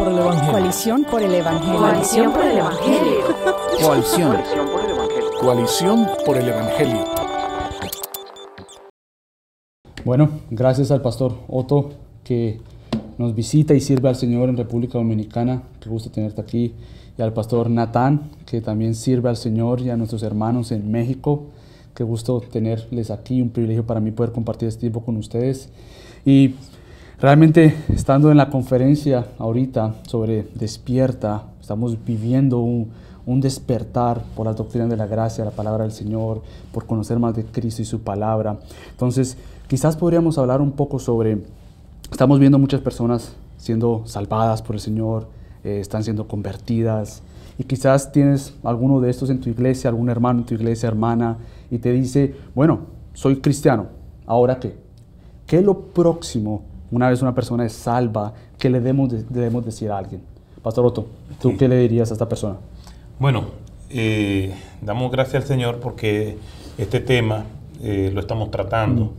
por el Evangelio. Coalición por el Evangelio. Coalición. Coalición por el Evangelio. Bueno, gracias al pastor Otto que nos visita y sirve al Señor en República Dominicana. Qué gusto tenerte aquí. Y al pastor Natán que también sirve al Señor y a nuestros hermanos en México. Qué gusto tenerles aquí. Un privilegio para mí poder compartir este tiempo con ustedes. Y realmente estando en la conferencia ahorita sobre despierta, estamos viviendo un, un despertar por la doctrina de la gracia, la palabra del Señor, por conocer más de Cristo y su palabra. Entonces, quizás podríamos hablar un poco sobre, estamos viendo muchas personas siendo salvadas por el Señor, eh, están siendo convertidas, y quizás tienes alguno de estos en tu iglesia, algún hermano en tu iglesia, hermana, y te dice, bueno, soy cristiano, ¿ahora qué? ¿Qué es lo próximo una vez una persona es salva que le debemos, debemos decir a alguien? Pastor Otto, ¿tú Sí. qué le dirías a esta persona? Bueno, eh, damos gracias al Señor porque este tema eh, lo estamos tratando,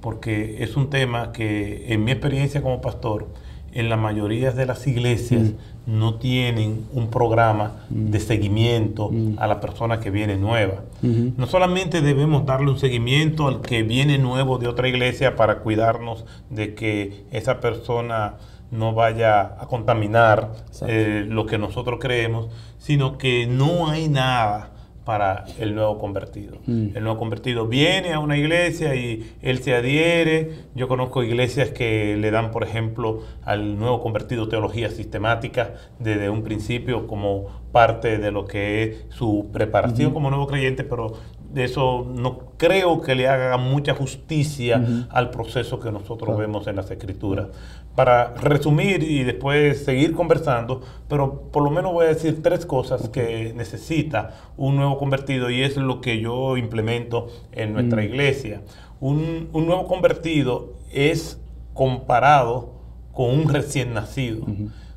porque es un tema que en mi experiencia como pastor, en la mayoría de las iglesias no tienen un programa de seguimiento a la persona que viene nueva. No solamente debemos darle un seguimiento al que viene nuevo de otra iglesia para cuidarnos de que esa persona no vaya a contaminar eh, lo que nosotros creemos, sino que no hay nada para el nuevo convertido. El nuevo convertido viene a una iglesia y él se adhiere. Yo conozco iglesias que le dan, por ejemplo, al nuevo convertido teología sistemática desde un principio como parte de lo que es su preparación como nuevo creyente, pero eso no creo que le haga mucha justicia al proceso que nosotros vemos en las escrituras. Para resumir y después seguir conversando, pero por lo menos voy a decir tres cosas que necesita un nuevo convertido y es lo que yo implemento en nuestra iglesia. Un, un nuevo convertido es comparado con un recién nacido.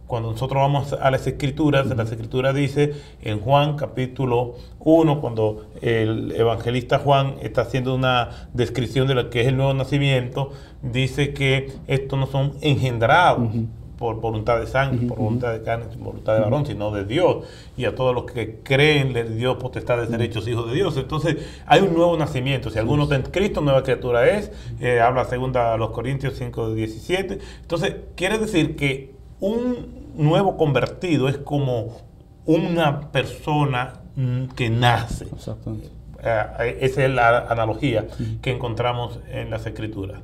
Cuando nosotros vamos a las escrituras, las escrituras dice en Juan capítulo 1, cuando el evangelista Juan está haciendo una descripción de lo que es el nuevo nacimiento, dice que estos no son engendrados por voluntad de sangre, por voluntad de carne, por voluntad de varón, sino de Dios. Y a todos los que creen le dio potestad de ser hechos hijos de Dios. Entonces hay un nuevo nacimiento. Si alguno está en Cristo, nueva criatura es. Eh, habla segunda a los Corintios 5, 17. Entonces quiere decir que un nuevo convertido es como una persona mm, que nace. Exactamente. Eh, esa es la analogía que encontramos en las escrituras.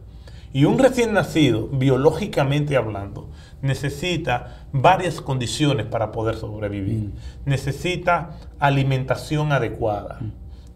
Y un recién nacido, biológicamente hablando, necesita varias condiciones para poder sobrevivir. Necesita alimentación adecuada.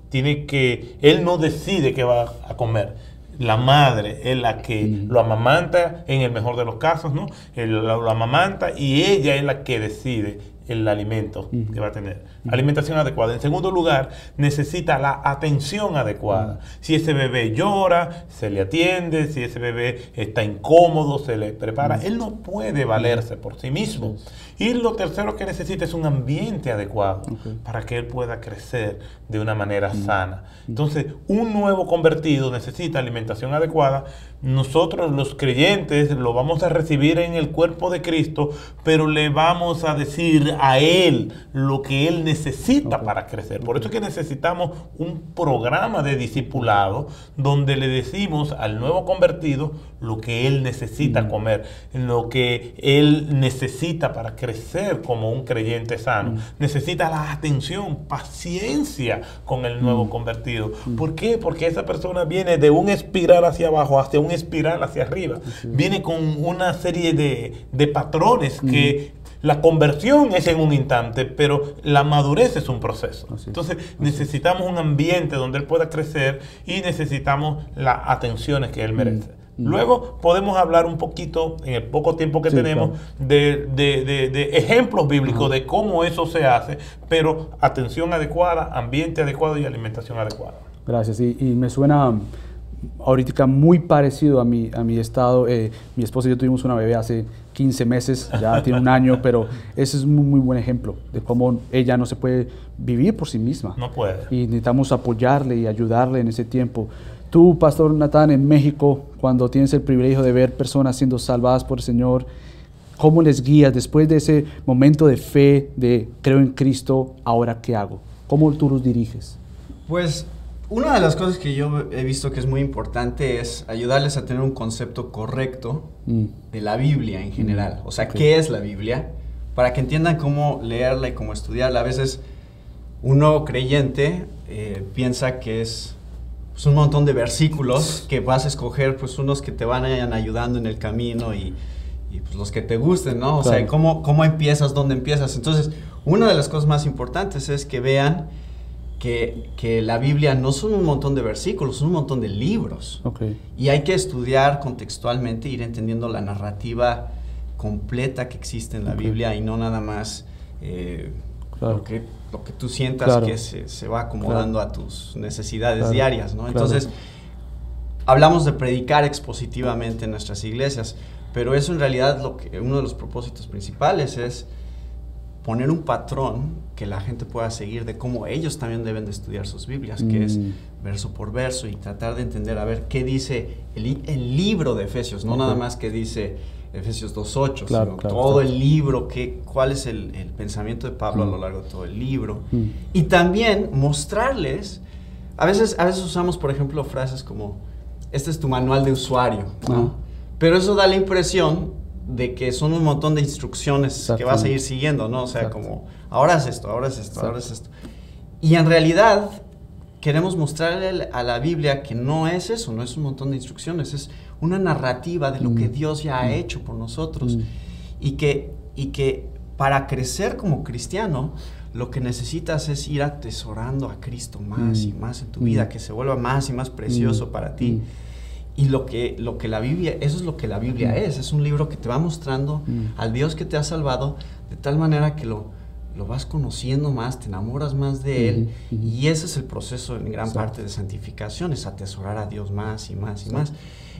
Tiene que, él no decide qué va a comer. La madre es la que lo amamanta en el mejor de los casos, ¿no? Lo amamanta y ella es la que decide el alimento que va a tener. Alimentación adecuada. En segundo lugar, necesita la atención adecuada. Si ese bebé llora, se le atiende. Si ese bebé está incómodo, se le prepara. Él no puede valerse por sí mismo. Y lo tercero que necesita es un ambiente adecuado para que él pueda crecer de una manera sana. Entonces, un nuevo convertido necesita alimentación adecuada. Nosotros los creyentes lo vamos a recibir en el cuerpo de Cristo, pero le vamos a decir a él lo que él necesita para crecer. Por eso es que necesitamos un programa de discipulado donde le decimos al nuevo convertido lo que él necesita comer, lo que él necesita para crecer como un creyente sano. Necesita la atención, paciencia con el nuevo convertido. ¿Por qué? Porque esa persona viene de un espiral hacia abajo hacia un espiral hacia arriba. Viene con una serie de, de patrones que la conversión es en un instante, pero la madurez es un proceso. Entonces necesitamos un ambiente donde él pueda crecer y necesitamos las atenciones que él merece. Luego podemos hablar un poquito, en el poco tiempo que Sí, tenemos, claro. de, de- de- de ejemplos bíblicos de cómo eso se hace, pero atención adecuada, ambiente adecuado y alimentación adecuada. Gracias. Y, y me suena ahorita muy parecido a mi, a mi estado. Eh, mi esposa y yo tuvimos una bebé hace 15 meses, ya tiene un año, pero ese es un muy, muy buen ejemplo de cómo ella no se puede vivir por sí misma. No puede. Y necesitamos apoyarle y ayudarle en ese tiempo. Tú, Pastor Natán, en México, cuando tienes el privilegio de ver personas siendo salvadas por el Señor, ¿cómo les guías después de ese momento de fe, de creo en Cristo, ahora qué hago? ¿Cómo tú los diriges? Pues una de las cosas que yo he visto que es muy importante es ayudarles a tener un concepto correcto Mm. de la Biblia en general. O sea. ¿qué es la Biblia? Para que entiendan cómo leerla y cómo estudiarla. A veces un nuevo creyente eh, piensa que es pues, un montón de versículos que vas a escoger, pues unos que te van ayudando en el camino y, y, pues, los que te gusten, ¿no? O sea. ¿cómo, ¿cómo empiezas? ¿Dónde empiezas? Entonces, una de las cosas más importantes es que vean que, que la Biblia no son un montón de versículos, son un montón de libros. Ok. Y hay que estudiar contextualmente, ir entendiendo la narrativa completa que existe en la Ok. Biblia y no nada más eh, Claro. lo, que, lo que tú sientas Claro. que se, se va acomodando a tus necesidades Claro. diarias, ¿no? Claro. Entonces, hablamos de predicar expositivamente en nuestras iglesias, pero eso en realidad lo que, uno de los propósitos principales es poner un patrón que la gente pueda seguir de cómo ellos también deben de estudiar sus Biblias, que es Mm. verso por verso y tratar de entender a ver qué dice el, el libro de Efesios, no nada más que dice Efesios 2.8, Claro, sino claro, todo claro. el libro, qué, cuál es el, el pensamiento de Pablo a lo largo de todo el libro. Mm. Y también mostrarles, a veces, a veces usamos, por ejemplo, frases como, este es tu manual de usuario, ¿no? Ajá. Pero eso da la impresión de que son un montón de instrucciones que vas a ir siguiendo, ¿no? O sea, Exacto. como, ahora es esto, ahora es esto, Exacto. ahora es esto. Y en realidad queremos mostrarle a la Biblia que no es eso, no es un montón de instrucciones, es una narrativa de lo Mm. que Dios ya ha hecho por nosotros. Mm. Y, que, y que para crecer como cristiano, lo que necesitas es ir atesorando a Cristo más Mm. y más en tu Mm. vida, que se vuelva más y más precioso Mm. para ti. Mm. Y lo que, lo que la Biblia, eso es lo que la Biblia Mm. es, es un libro que te va mostrando Mm. al Dios que te ha salvado de tal manera que lo, lo vas conociendo más, te enamoras más de Él ujú. y ese es el proceso en gran Exacto. parte de santificación, es atesorar a Dios más y más y más.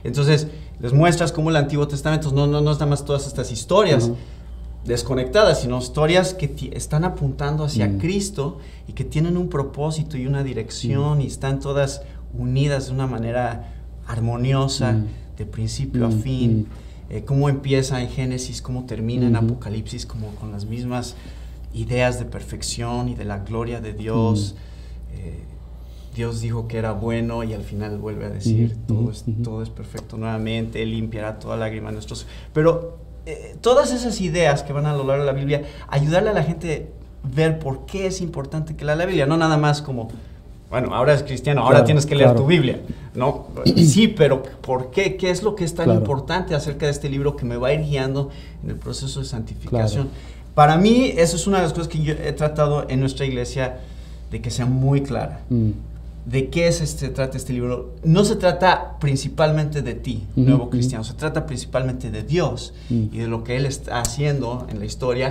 Entonces, les muestras cómo el Antiguo Testamento no, no, no es nada más todas estas historias desconectadas, sino historias que están apuntando hacia Mm. Cristo y que tienen un propósito y una dirección y están todas unidas de una manera armoniosa, Mm. de principio a Mm, fin. Eh, cómo empieza en Génesis, cómo termina en. Apocalipsis, como con las mismas ideas de perfección y de la gloria de Dios. Mm. Eh, Dios dijo que era bueno y al final vuelve a decir, todo, es, todo es perfecto nuevamente, Él limpiará toda lágrima de nuestros... Pero eh, todas esas ideas que van a lo largo de la Biblia, ayudarle a la gente ver por qué es importante que lea la Biblia, no nada más como, bueno, ahora es cristiano, ahora Claro, tienes que leer claro. tu Biblia. No, sí, pero ¿por qué? ¿Qué es lo que es tan Claro. importante acerca de este libro que me va a ir guiando en el proceso de santificación? Para mí, eso es una de las cosas que yo he tratado en nuestra iglesia de que sea muy clara. Mm. ¿De qué se este, trata este libro? No se trata principalmente de ti, nuevo cristiano. Se trata principalmente de Dios Mm. y de lo que Él está haciendo en la historia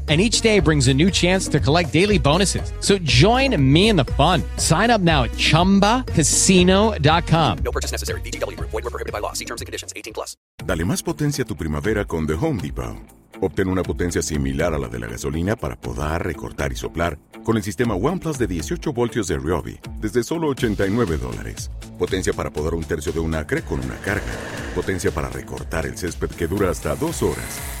And each day brings a new chance to collect daily bonuses. So join me in the fun. Sign up now at chumbacasino.com. No purchase necessary. VGW Group. Void were prohibited by law. See terms and conditions. 18 plus. Dale más potencia a tu primavera con The Home Depot. Obtén una potencia similar a la de la gasolina para podar, recortar y soplar con el sistema OnePlus de 18 voltios de Ryobi desde solo 89 dólares. Potencia para podar un tercio de un acre con una carga. Potencia para recortar el césped que dura hasta dos horas.